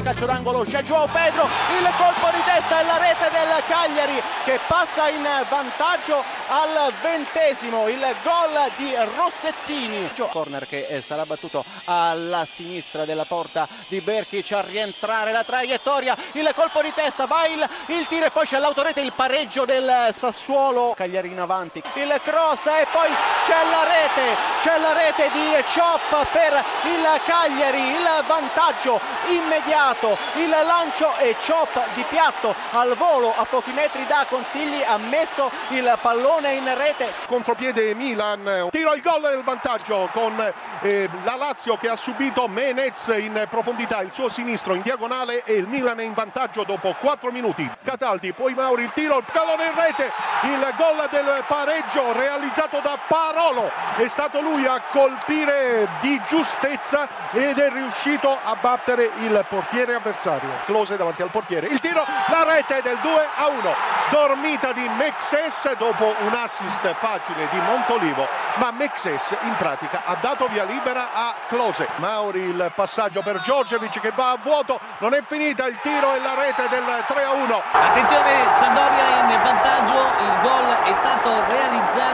il calcio d'angolo, c'è Joao Pedro, il colpo di testa e la rete del Cagliari che passa in vantaggio al ventesimo, il gol di Rossettini. Corner che eh, sarà battuto alla sinistra della porta di Berkic a rientrare la traiettoria, il colpo di testa, va il, il tiro e poi c'è l'autorete, il pareggio del Sassuolo, Cagliari in avanti, il cross e poi c'è la rete, c'è la rete di Ciop per il Cagliari, il vantaggio immediato, il lancio e Ciop di piatto al volo a pochi metri da Consigli ha messo il pallone in rete. Contropiede Milan, tiro il gol del vantaggio con eh, la Lazio che ha subito Menez in profondità, il suo sinistro in diagonale e il Milan è in vantaggio dopo 4 minuti. Cataldi, poi Mauri, il tiro, il pallone in rete, il gol del pareggio realizzato da Parolo. È stato lui a colpire di giustezza ed è riuscito a battere il portiere avversario. Close davanti al portiere. Il tiro, la rete del 2 a 1. Dormita di Mexes dopo un assist facile di Montolivo, ma Mexes in pratica ha dato via libera a Close. Mauri il passaggio per Giorgevic che va a vuoto, non è finita il tiro e la rete del 3 a 1. Attenzione, Sandoria in vantaggio, il gol è stato realizzato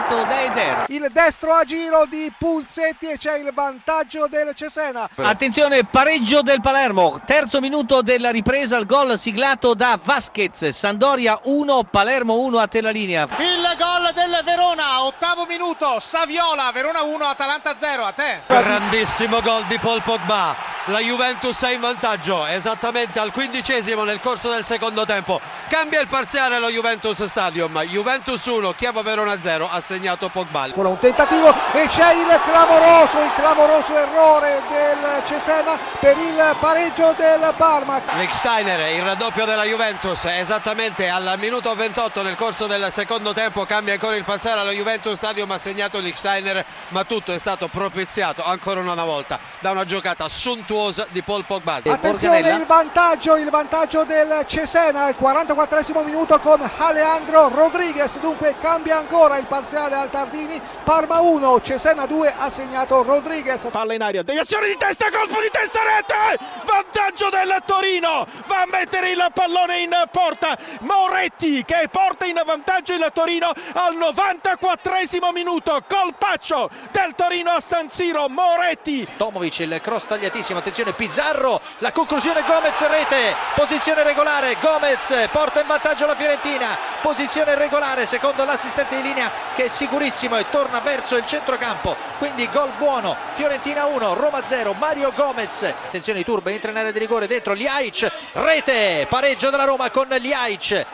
da Eder. Il destro a giro di Pulsetti e c'è il vantaggio del Cesena. Attenzione, pareggio del Palermo, terzo minuto della ripresa, il gol siglato da Vasquez, Sandoria 1, Palermo 1 a te la linea. Il gol del Verona, ottavo minuto, Saviola, Verona 1, Atalanta 0, a te. Grandissimo gol di Paul Pogba. La Juventus è in vantaggio esattamente al quindicesimo nel corso del secondo tempo. Cambia il parziale allo Juventus Stadium. Juventus 1, Chievo Verona 0, ha segnato Pogba. Ancora un tentativo e c'è il clamoroso, il clamoroso errore del Cesena per il pareggio del Parma. Lichtsteiner, il raddoppio della Juventus, esattamente al minuto 28 nel corso del secondo tempo. Cambia ancora il parziale allo Juventus Stadium, ha segnato Lichtsteiner, ma tutto è stato propiziato ancora una volta da una giocata sontuosa di Paul Pogba. Attenzione il vantaggio, il vantaggio del Cesena al 44 minuto con Alejandro Rodriguez, dunque cambia ancora il parziale al Tardini, Parma 1, Cesena 2 ha segnato Rodriguez. Palla in aria, deviazione di testa, colpo di testa, rete! Vantaggio del Torino, va a mettere il pallone in porta, Moretti che porta in vantaggio il Torino al 94 minuto, colpaccio del Torino a San Siro, Moretti. Tomovic, il cross tagliatissimo, attenzione Pizzarro, la conclusione Gomez rete, posizione regolare, Gomez porta in vantaggio la Fiorentina, posizione regolare secondo l'assistente di linea che è sicurissimo e torna verso il centrocampo, quindi gol buono, Fiorentina 1, Roma 0, Mario Gomez, attenzione Turbe entra in area di rigore dentro Liaic, rete, pareggio della Roma con Liaic,